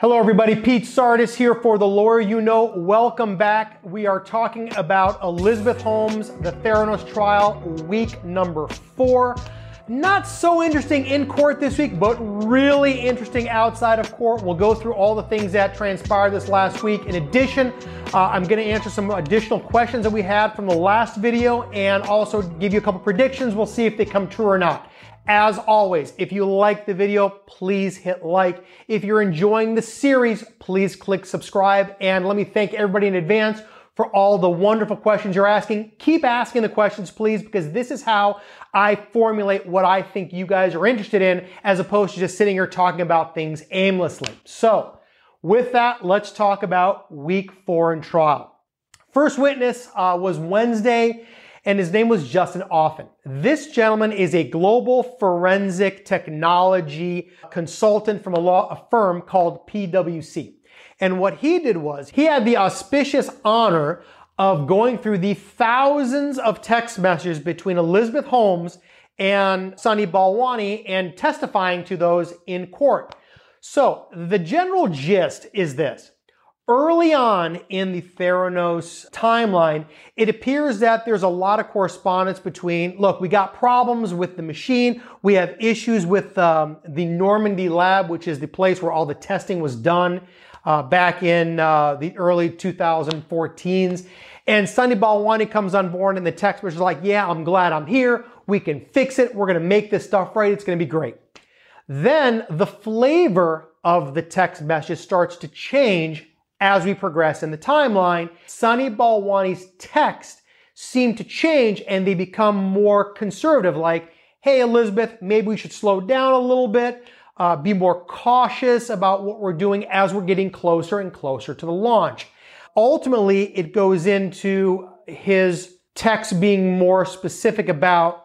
Hello, everybody. Pete Tragos here for The Lawyer You Know. Welcome back. We are talking about Elizabeth Holmes, the Theranos trial, week number four. Not so interesting in court this week, but really interesting outside of court. We'll go through all the things that transpired this last week. In addition, uh, I'm going to answer some additional questions that we had from the last video and also give you a couple predictions. We'll see if they come true or not. As always, if you like the video, please hit like. If you're enjoying the series, please click subscribe. And let me thank everybody in advance for all the wonderful questions you're asking. Keep asking the questions, please, because this is how I formulate what I think you guys are interested in, as opposed to just sitting here talking about things aimlessly. So, with that, let's talk about week four in trial. First witness uh, was Wednesday and his name was Justin Offen. This gentleman is a global forensic technology consultant from a law a firm called PwC. And what he did was he had the auspicious honor of going through the thousands of text messages between Elizabeth Holmes and Sunny Balwani and testifying to those in court. So the general gist is this. Early on in the Theranos timeline, it appears that there's a lot of correspondence between, look, we got problems with the machine. We have issues with um, the Normandy lab, which is the place where all the testing was done uh, back in uh, the early 2014s. And Sunny Balwani comes on board and the text was like, yeah, I'm glad I'm here. We can fix it. We're going to make this stuff right. It's going to be great. Then the flavor of the text message starts to change as we progress in the timeline, Sunny Balwani's text seem to change and they become more conservative, like, hey, Elizabeth, maybe we should slow down a little bit, uh, be more cautious about what we're doing as we're getting closer and closer to the launch. Ultimately, it goes into his text being more specific about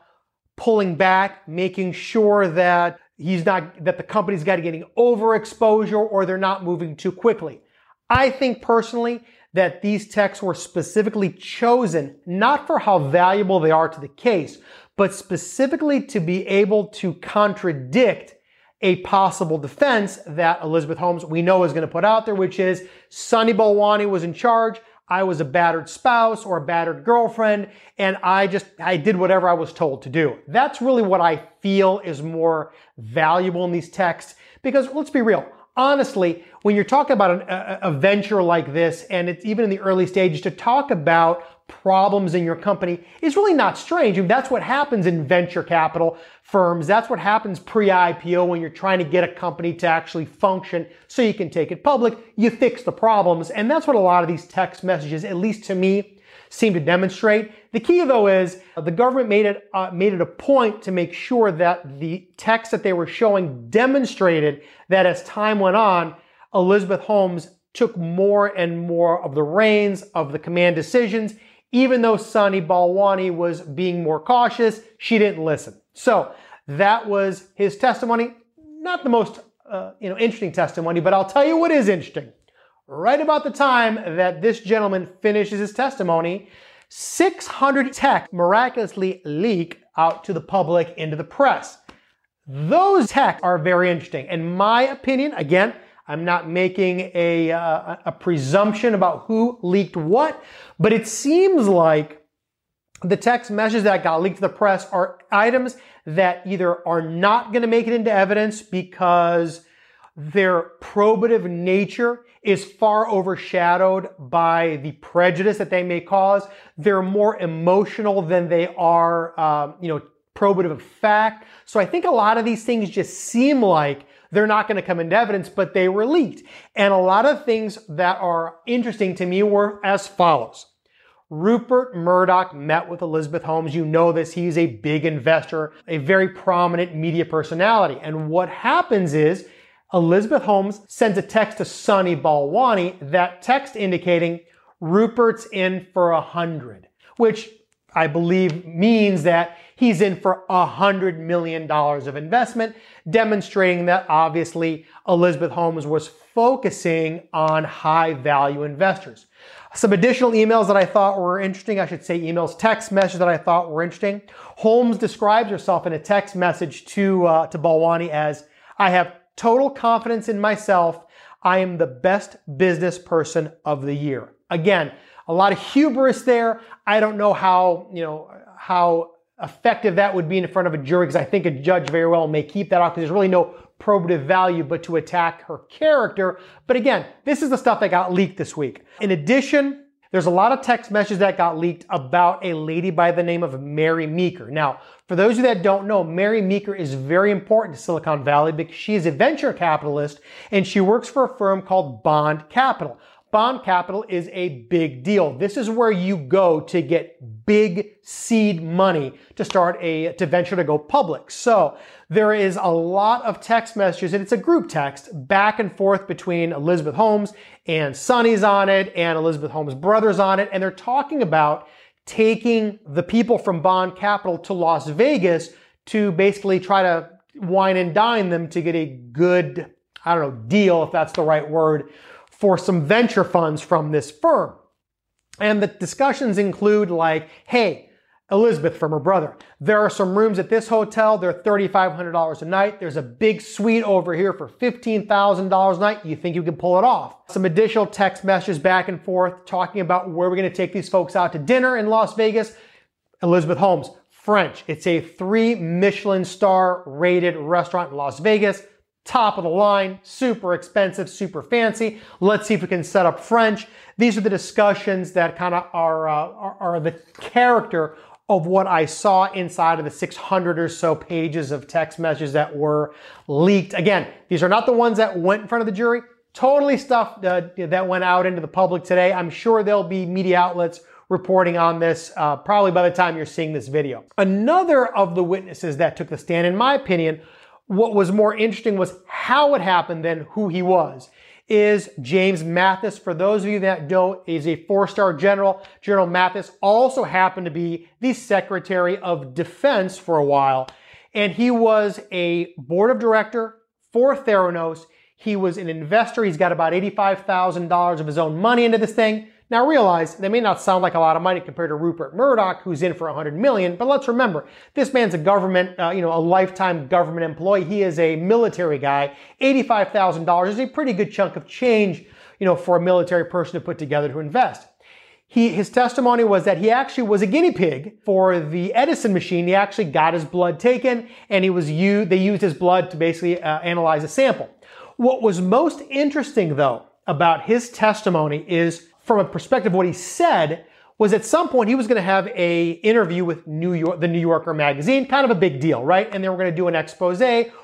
pulling back, making sure that he's not, that the company's got to getting overexposure or they're not moving too quickly. I think personally that these texts were specifically chosen not for how valuable they are to the case, but specifically to be able to contradict a possible defense that Elizabeth Holmes we know is going to put out there, which is Sunny Balwani was in charge. I was a battered spouse or a battered girlfriend, and I just, I did whatever I was told to do. That's really what I feel is more valuable in these texts because let's be real honestly, when you're talking about an, a, a, venture like this, and it's even in the early stages, to talk about problems in your company is really not strange. I mean, that's what happens in venture capital firms. That's what happens pre-IPO when you're trying to get a company to actually function so you can take it public. You fix the problems. And that's what a lot of these text messages, at least to me, seem to demonstrate. The key though is the government made it, uh, made it a point to make sure that the text that they were showing demonstrated that as time went on, Elizabeth Holmes took more and more of the reins of the command decisions. Even though Sunny Balwani was being more cautious, she didn't listen. So that was his testimony. Not the most uh, you know interesting testimony, but I'll tell you what is interesting right about the time that this gentleman finishes his testimony, 600 texts miraculously leak out to the public into the press. Those texts are very interesting. In my opinion, again, I'm not making a, uh, a presumption about who leaked what, but it seems like the text messages that got leaked to the press are items that either are not going to make it into evidence because their probative nature is far overshadowed by the prejudice that they may cause. They're more emotional than they are, um, you know, probative of fact. So I think a lot of these things just seem like they're not going to come into evidence, but they were leaked. And a lot of things that are interesting to me were as follows. Rupert Murdoch met with Elizabeth Holmes. You know this. He's a big investor, a very prominent media personality. And what happens is Elizabeth Holmes sends a text to Sunny Balwani, that text indicating Rupert's in for a hundred, which I believe means that he's in for a hundred million dollars of investment, demonstrating that obviously Elizabeth Holmes was focusing on high value investors. Some additional emails that I thought were interesting, I should say emails, text messages that I thought were interesting. Holmes describes herself in a text message to, uh, to Balwani as, I have total confidence in myself. I am the best business person of the year. Again, a lot of hubris there. I don't know how, you know, how effective that would be in front of a jury because I think a judge very well may keep that off because there's really no probative value but to attack her character. But again, this is the stuff that got leaked this week. In addition, there's a lot of text messages that got leaked about a lady by the name of Mary Meeker. Now, for those of you that don't know, Mary Meeker is very important to Silicon Valley because she is a venture capitalist and she works for a firm called Bond Capital. Bond capital is a big deal. This is where you go to get big seed money to start a, to venture to go public. So there is a lot of text messages and it's a group text back and forth between Elizabeth Holmes and Sunny's on it and Elizabeth Holmes' brothers on it. And they're talking about taking the people from Bond Capital to Las Vegas to basically try to wine and dine them to get a good, I don't know, deal, if that's the right word, for some venture funds from this firm. And the discussions include like, hey, Elizabeth from her brother. There are some rooms at this hotel. They're $3,500 a night. There's a big suite over here for $15,000 a night. You think you can pull it off? Some additional text messages back and forth talking about where we're going to take these folks out to dinner in Las Vegas. Elizabeth Holmes, French. It's a three Michelin star rated restaurant in Las Vegas top of the line, super expensive, super fancy. Let's see if we can set up French. These are the discussions that kind of are, uh, are, are the character of what I saw inside of the 600 or so pages of text messages that were leaked. Again, these are not the ones that went in front of the jury. Totally stuff uh, that went out into the public today. I'm sure there'll be media outlets reporting on this uh, probably by the time you're seeing this video. Another of the witnesses that took the stand, in my opinion, what was more interesting was how it happened than who he was. Is James Mattis, For those of you that know, is a four-star general. General Mattis also happened to be the Secretary of Defense for a while. And he was a board of director for Theranos. He was an investor. He's got about $85,000 of his own money into this thing. Now realize they may not sound like a lot of money compared to Rupert Murdoch, who's in for 100 million, but let's remember, this man's a government, uh, you know, a lifetime government employee. He is a military guy. $85,000 is a pretty good chunk of change, you know, for a military person to put together to invest. He, his testimony was that he actually was a guinea pig for the Edison machine. He actually got his blood taken and he was used, they used his blood to basically uh, analyze a sample. What was most interesting though about his testimony is from a perspective what he said was at some point he was going to have a interview with New York, the New Yorker magazine, kind of a big deal, right? And they were going to do an expose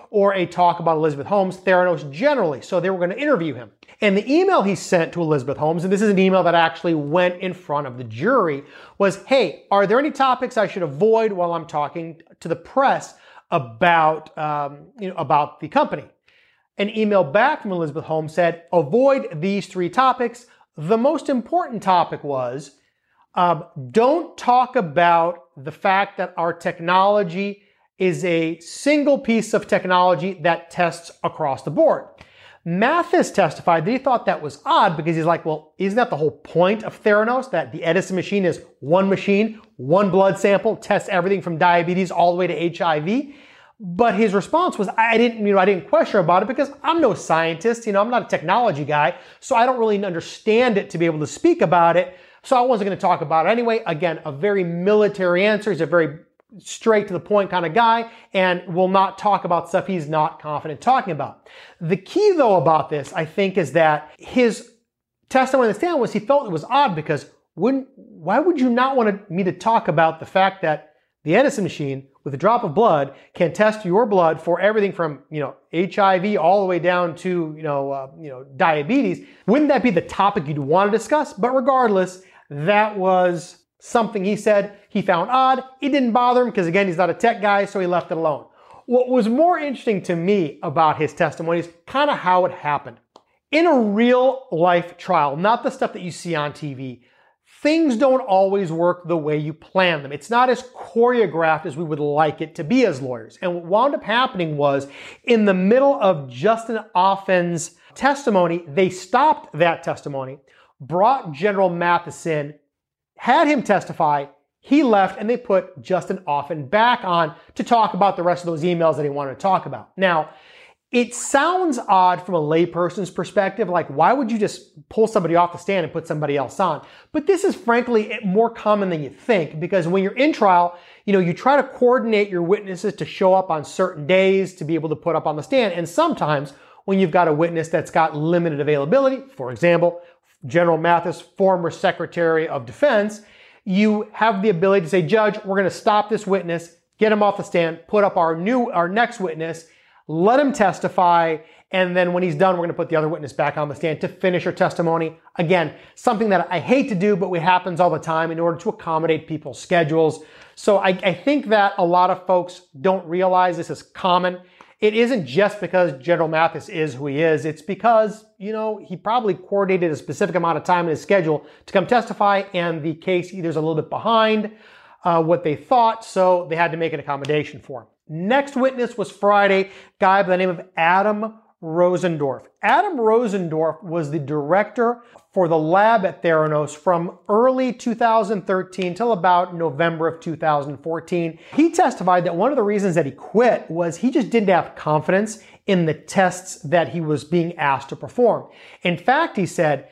or a talk about Elizabeth Holmes, Theranos generally. So they were going to interview him. And the email he sent to Elizabeth Holmes, and this is an email that actually went in front of the jury, was, hey, are there any topics I should avoid while I'm talking to the press about, um, you know, about the company? An email back from Elizabeth Holmes said, avoid these three topics. The most important topic was um, don't talk about the fact that our technology is a single piece of technology that tests across the board. Mattis testified that he thought that was odd because he's like, well, isn't that the whole point of Theranos? That the Edison machine is one machine, one blood sample, tests everything from diabetes all the way to HIV. But his response was, I didn't, you know, I didn't question about it because I'm no scientist, you know, I'm not a technology guy, so I don't really understand it to be able to speak about it. So I wasn't going to talk about it anyway. Again, a very military answer. He's a very straight to the point kind of guy and will not talk about stuff he's not confident talking about. The key though about this, I think, is that his testimony on the stand was he felt it was odd because wouldn't, why would you not want me to talk about the fact that the Edison machine, with a drop of blood, can test your blood for everything from you know HIV all the way down to you know uh, you know diabetes. Wouldn't that be the topic you'd want to discuss? But regardless, that was something he said he found odd. It didn't bother him because again, he's not a tech guy, so he left it alone. What was more interesting to me about his testimony is kind of how it happened. In a real life trial, not the stuff that you see on TV, things don't always work the way you plan them. It's not as choreographed as we would like it to be as lawyers. And what wound up happening was in the middle of Justin Offen's testimony, they stopped that testimony, brought General Matheson, had him testify, he left, and they put Justin Offen back on to talk about the rest of those emails that he wanted to talk about. Now, It sounds odd from a layperson's perspective. Like, why would you just pull somebody off the stand and put somebody else on? But this is frankly eh, more common than you think because when you're in trial, you know, you try to coordinate your witnesses to show up on certain days to be able to put up on the stand. And sometimes when you've got a witness that's got limited availability, for example, General Mattis, former Secretary of Defense, you have the ability to say, Judge, we're going to stop this witness, get him off the stand, put up our new, our next witness, let him testify, and then when he's done, we're going to put the other witness back on the stand to finish her testimony. Again, something that I hate to do, but it happens all the time in order to accommodate people's schedules. So I, I think that a lot of folks don't realize this is common. It isn't just because General Mattis is who he is. It's because, you know, he probably coordinated a specific amount of time in his schedule to come testify and the case either is a little bit behind uh, what they thought, so they had to make an accommodation for him. Next witness was Friday, guy by the name of Adam Rosendorff. Adam Rosendorff was the director for the lab at Theranos from early 2013 till about November of 2014. He testified that one of the reasons that he quit was he just didn't have confidence in the tests that he was being asked to perform. In fact, he said,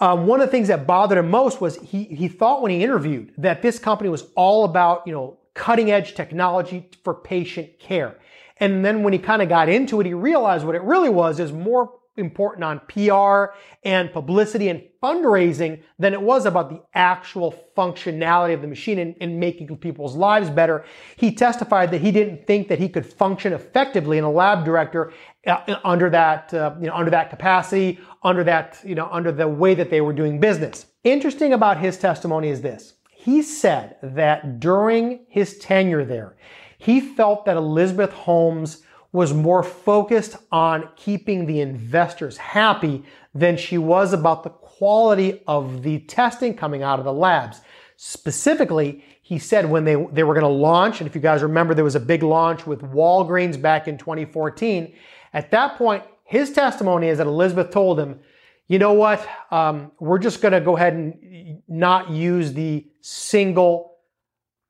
um, one of the things that bothered him most was he, he thought when he interviewed that this company was all about, you know, cutting edge technology for patient care. And then when he kind of got into it, he realized what it really was is more important on PR and publicity and fundraising than it was about the actual functionality of the machine and, and, making people's lives better. He testified that he didn't think that he could function effectively in a lab director uh, under that, uh, you know, under that capacity, under that, you know, under the way that they were doing business. Interesting about his testimony is this. He said that during his tenure there, he felt that Elizabeth Holmes was more focused on keeping the investors happy than she was about the quality of the testing coming out of the labs. Specifically, he said when they, they were going to launch, and if you guys remember, there was a big launch with Walgreens back in 2014. At that point, his testimony is that Elizabeth told him, you know what, um, we're just going to go ahead and not use the single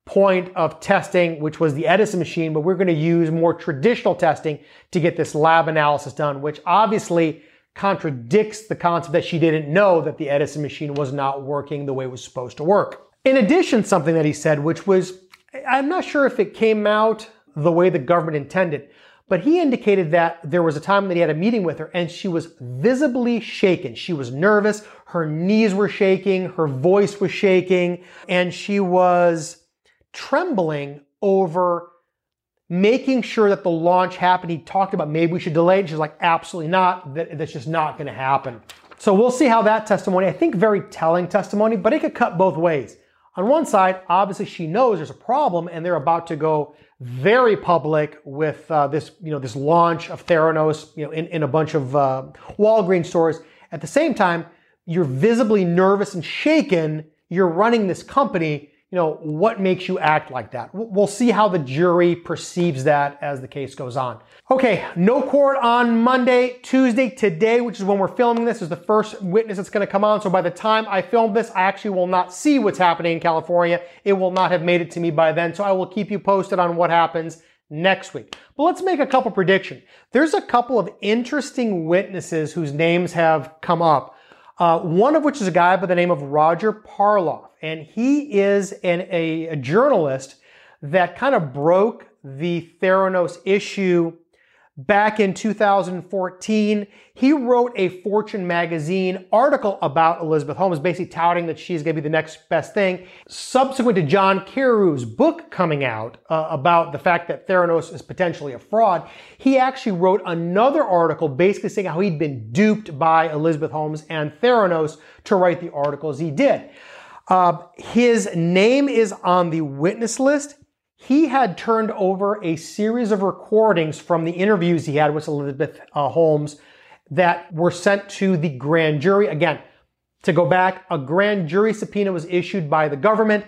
point of testing, which was the Edison machine, but we're going to use more traditional testing to get this lab analysis done, which obviously contradicts the concept that she didn't know that the Edison machine was not working the way it was supposed to work. In addition, something that he said, which was, I'm not sure if it came out the way the government intended, but he indicated that there was a time that he had a meeting with her and she was visibly shaken. She was nervous. Her knees were shaking. Her voice was shaking and she was trembling over making sure that the launch happened. He talked about maybe we should delay it. She's like, absolutely not. That, that's just not going to happen. So we'll see how that testimony, I think very telling testimony, but it could cut both ways. On one side, obviously she knows there's a problem and they're about to go very public with uh, this, you know, this launch of Theranos, you know, in, in a bunch of uh, Walgreens stores. At the same time, you're visibly nervous and shaken. You're running this company you know, what makes you act like that? We'll see how the jury perceives that as the case goes on. Okay, no court on Monday, Tuesday, today, which is when we're filming this, is the first witness that's going to come on. So by the time I film this, I actually will not see what's happening in California. It will not have made it to me by then. So I will keep you posted on what happens next week. But let's make a couple predictions. There's a couple of interesting witnesses whose names have come up. Uh, one of which is a guy by the name of Roger Parloff and he is an, a, a journalist that kind of broke the Theranos issue back in 2014. He wrote a Fortune magazine article about Elizabeth Holmes, basically touting that she's going to be the next best thing. Subsequent to John Carreyrou's book coming out uh, about the fact that Theranos is potentially a fraud, he actually wrote another article basically saying how he'd been duped by Elizabeth Holmes and Theranos to write the articles he did. Uh, his name is on the witness list. He had turned over a series of recordings from the interviews he had with Elizabeth uh, Holmes that were sent to the grand jury. Again, to go back, a grand jury subpoena was issued by the government.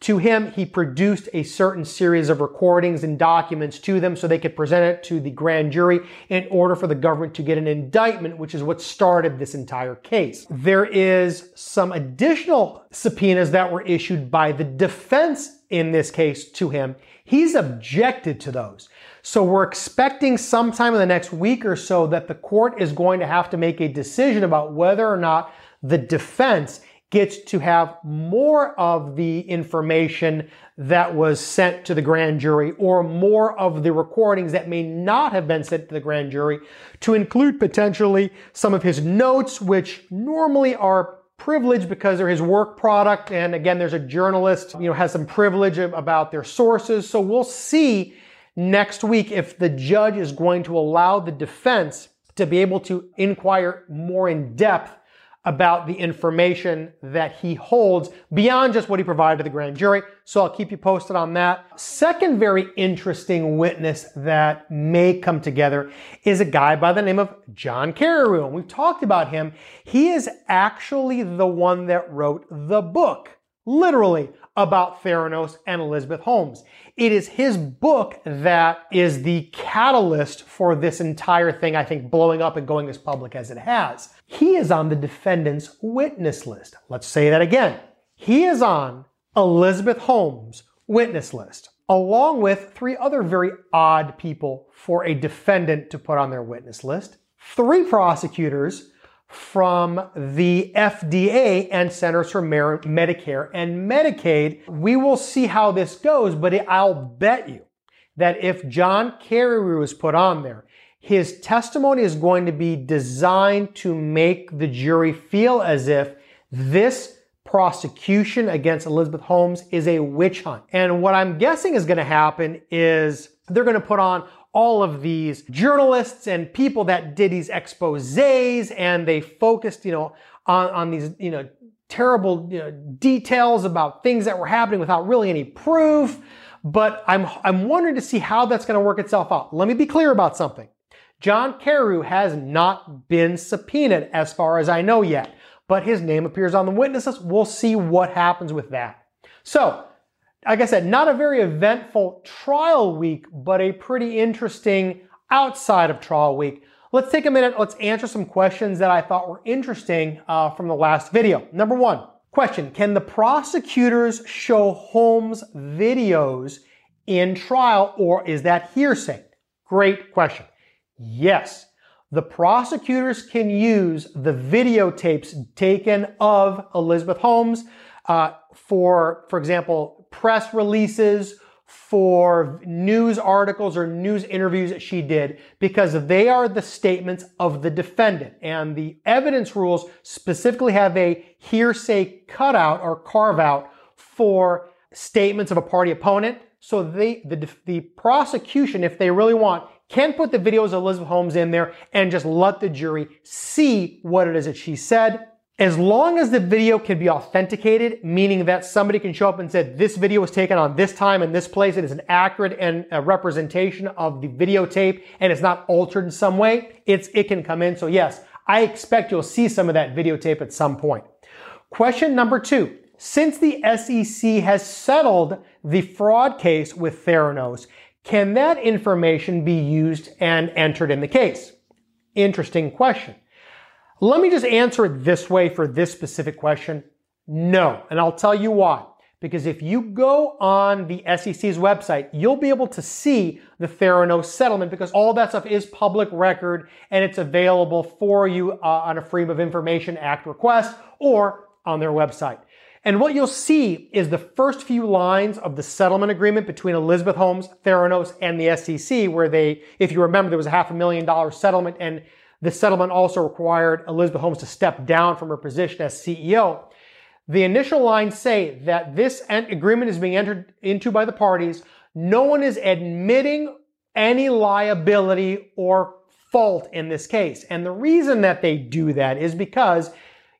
To him, he produced a certain series of recordings and documents to them so they could present it to the grand jury in order for the government to get an indictment, which is what started this entire case. There is some additional subpoenas that were issued by the defense in this case to him. He's objected to those. So we're expecting sometime in the next week or so that the court is going to have to make a decision about whether or not the defense gets to have more of the information that was sent to the grand jury or more of the recordings that may not have been sent to the grand jury to include potentially some of his notes, which normally are privileged because they're his work product. And again, there's a journalist, you know, has some privilege about their sources. So we'll see next week if the judge is going to allow the defense to be able to inquire more in depth about the information that he holds beyond just what he provided to the grand jury. So I'll keep you posted on that. Second very interesting witness that may come together is a guy by the name of John Carreyrou. And we've talked about him. He is actually the one that wrote the book, literally, about Theranos and Elizabeth Holmes. It is his book that is the catalyst for this entire thing, I think, blowing up and going as public as it has. He is on the defendant's witness list. Let's say that again. He is on Elizabeth Holmes' witness list, along with three other very odd people for a defendant to put on their witness list. Three prosecutors from the FDA and Centers for Medicare and Medicaid. We will see how this goes, but I'll bet you that if John Kerry was put on there, his testimony is going to be designed to make the jury feel as if this prosecution against Elizabeth Holmes is a witch hunt. And what I'm guessing is going to happen is they're going to put on all of these journalists and people that did these exposés and they focused, you know, on, on these, you know, terrible you know, details about things that were happening without really any proof. But I'm, I'm wondering to see how that's going to work itself out. Let me be clear about something. John Carreyrou has not been subpoenaed as far as I know yet, but his name appears on the witness list. We'll see what happens with that. So like I said, not a very eventful trial week, but a pretty interesting outside of trial week. Let's take a minute. Let's answer some questions that I thought were interesting uh, from the last video. Number one question Can the prosecutors show Holmes videos in trial, or is that hearsay? Great question. Yes. The prosecutors can use the videotapes taken of Elizabeth Holmes uh, for, for example, press releases, for news articles or news interviews that she did because they are the statements of the defendant. And the evidence rules specifically have a hearsay cutout or carve out for statements of a party opponent. So they, the, the prosecution, if they really want, can put the videos of Elizabeth Holmes in there and just let the jury see what it is that she said. As long as the video can be authenticated, meaning that somebody can show up and say, this video was taken on this time and this place, it is an accurate and a representation of the videotape and it's not altered in some way, it's, it can come in. So yes, I expect you'll see some of that videotape at some point. Question number two. Since the SEC has settled the fraud case with Theranos, can that information be used and entered in the case? Interesting question. Let me just answer it this way for this specific question. No. And I'll tell you why. Because if you go on the SEC's website, you'll be able to see the Theranos settlement because all that stuff is public record and it's available for you uh, on a Freedom of Information Act request or on their website. And what you'll see is the first few lines of the settlement agreement between Elizabeth Holmes, Theranos, and the SEC, where they, if you remember, there was a half a million dollar settlement and the settlement also required Elizabeth Holmes to step down from her position as CEO. The initial lines say that this agreement is being entered into by the parties. No one is admitting any liability or fault in this case. And the reason that they do that is because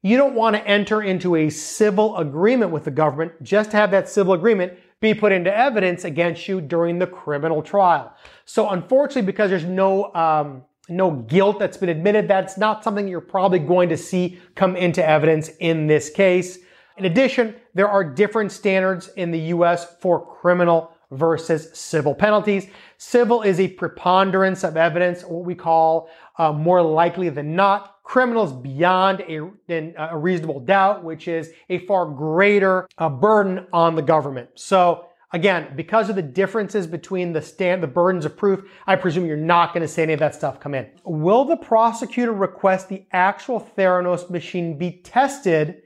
you don't want to enter into a civil agreement with the government just to have that civil agreement be put into evidence against you during the criminal trial. So unfortunately, because there's no um, no guilt that's been admitted. That's not something you're probably going to see come into evidence in this case. In addition, there are different standards in the US for criminal versus civil penalties. Civil is a preponderance of evidence, what we call uh, more likely than not. Criminals beyond a, a, reasonable doubt, which is a far greater uh, burden on the government. So Again, because of the differences between the stand, the burdens of proof, I presume you're not going to see any of that stuff come in. Will the prosecutor request the actual Theranos machine be tested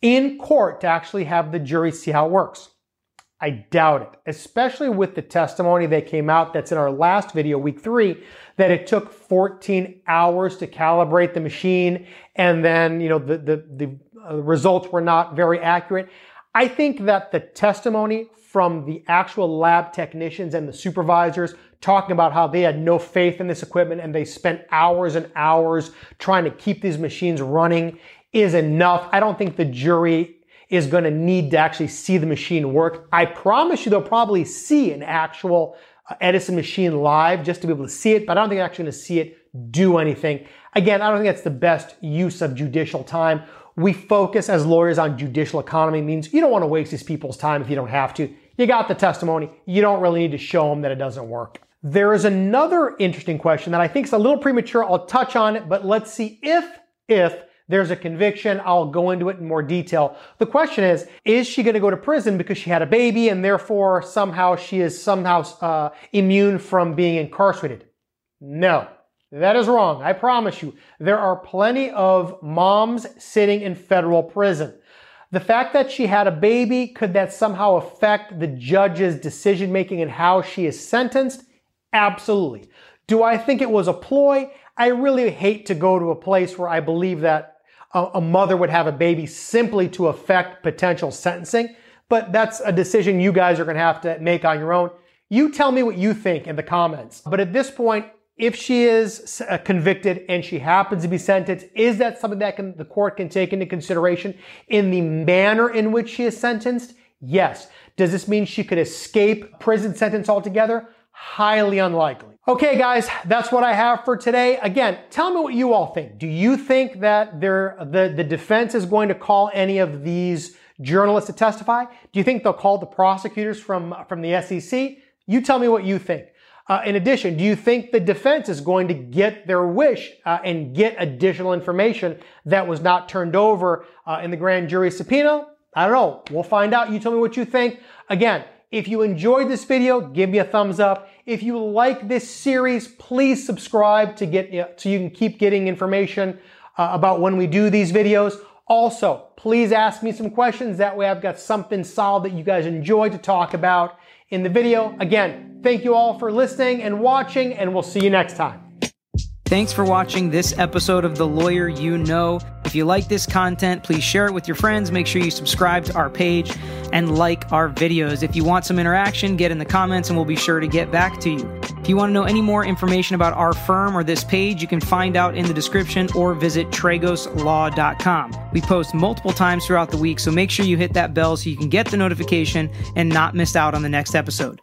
in court to actually have the jury see how it works? I doubt it, especially with the testimony that came out that's in our last video, week three, that it took 14 hours to calibrate the machine and then, you know, the, the, the uh, results were not very accurate. I think that the testimony from the actual lab technicians and the supervisors talking about how they had no faith in this equipment and they spent hours and hours trying to keep these machines running is enough. I don't think the jury is going to need to actually see the machine work. I promise you they'll probably see an actual uh, Edison machine live just to be able to see it, but I don't think they're actually going to see it do anything. Again, I don't think that's the best use of judicial time. We focus as lawyers on judicial economy means you don't want to waste these people's time if you don't have to. You got the testimony. You don't really need to show them that it doesn't work. There is another interesting question that I think is a little premature. I'll touch on it, but let's see if, if there's a conviction. I'll go into it in more detail. The question is, is she going to go to prison because she had a baby and therefore somehow she is somehow uh, immune from being incarcerated? No, that is wrong. I promise you. There are plenty of moms sitting in federal prison. The fact that she had a baby, could that somehow affect the judge's decision making and how she is sentenced? Absolutely. Do I think it was a ploy? I really hate to go to a place where I believe that a, mother would have a baby simply to affect potential sentencing. But that's a decision you guys are going to have to make on your own. You tell me what you think in the comments. But at this point, if she is uh, convicted and she happens to be sentenced, is that something that can, the court can take into consideration in the manner in which she is sentenced? Yes. Does this mean she could escape prison sentence altogether? Highly unlikely. Okay, guys, that's what I have for today. Again, tell me what you all think. Do you think that the, the defense is going to call any of these journalists to testify? Do you think they'll call the prosecutors from, from the SEC? You tell me what you think. Uh, in addition, do you think the defense is going to get their wish uh, and get additional information that was not turned over uh, in the grand jury subpoena? I don't know. We'll find out. You tell me what you think. Again, if you enjoyed this video, give me a thumbs up. If you like this series, please subscribe to get so you can keep getting information uh, about when we do these videos. Also, please ask me some questions. That way I've got something solid that you guys enjoy to talk about in the video. Again, thank you all for listening and watching, and we'll see you next time. Thanks for watching this episode of The Lawyer You Know. If you like this content, please share it with your friends. Make sure you subscribe to our page and like our videos. If you want some interaction, get in the comments and we'll be sure to get back to you. If you want to know any more information about our firm or this page, you can find out in the description or visit tragoslaw.com. We post multiple times throughout the week, so make sure you hit that bell so you can get the notification and not miss out on the next episode.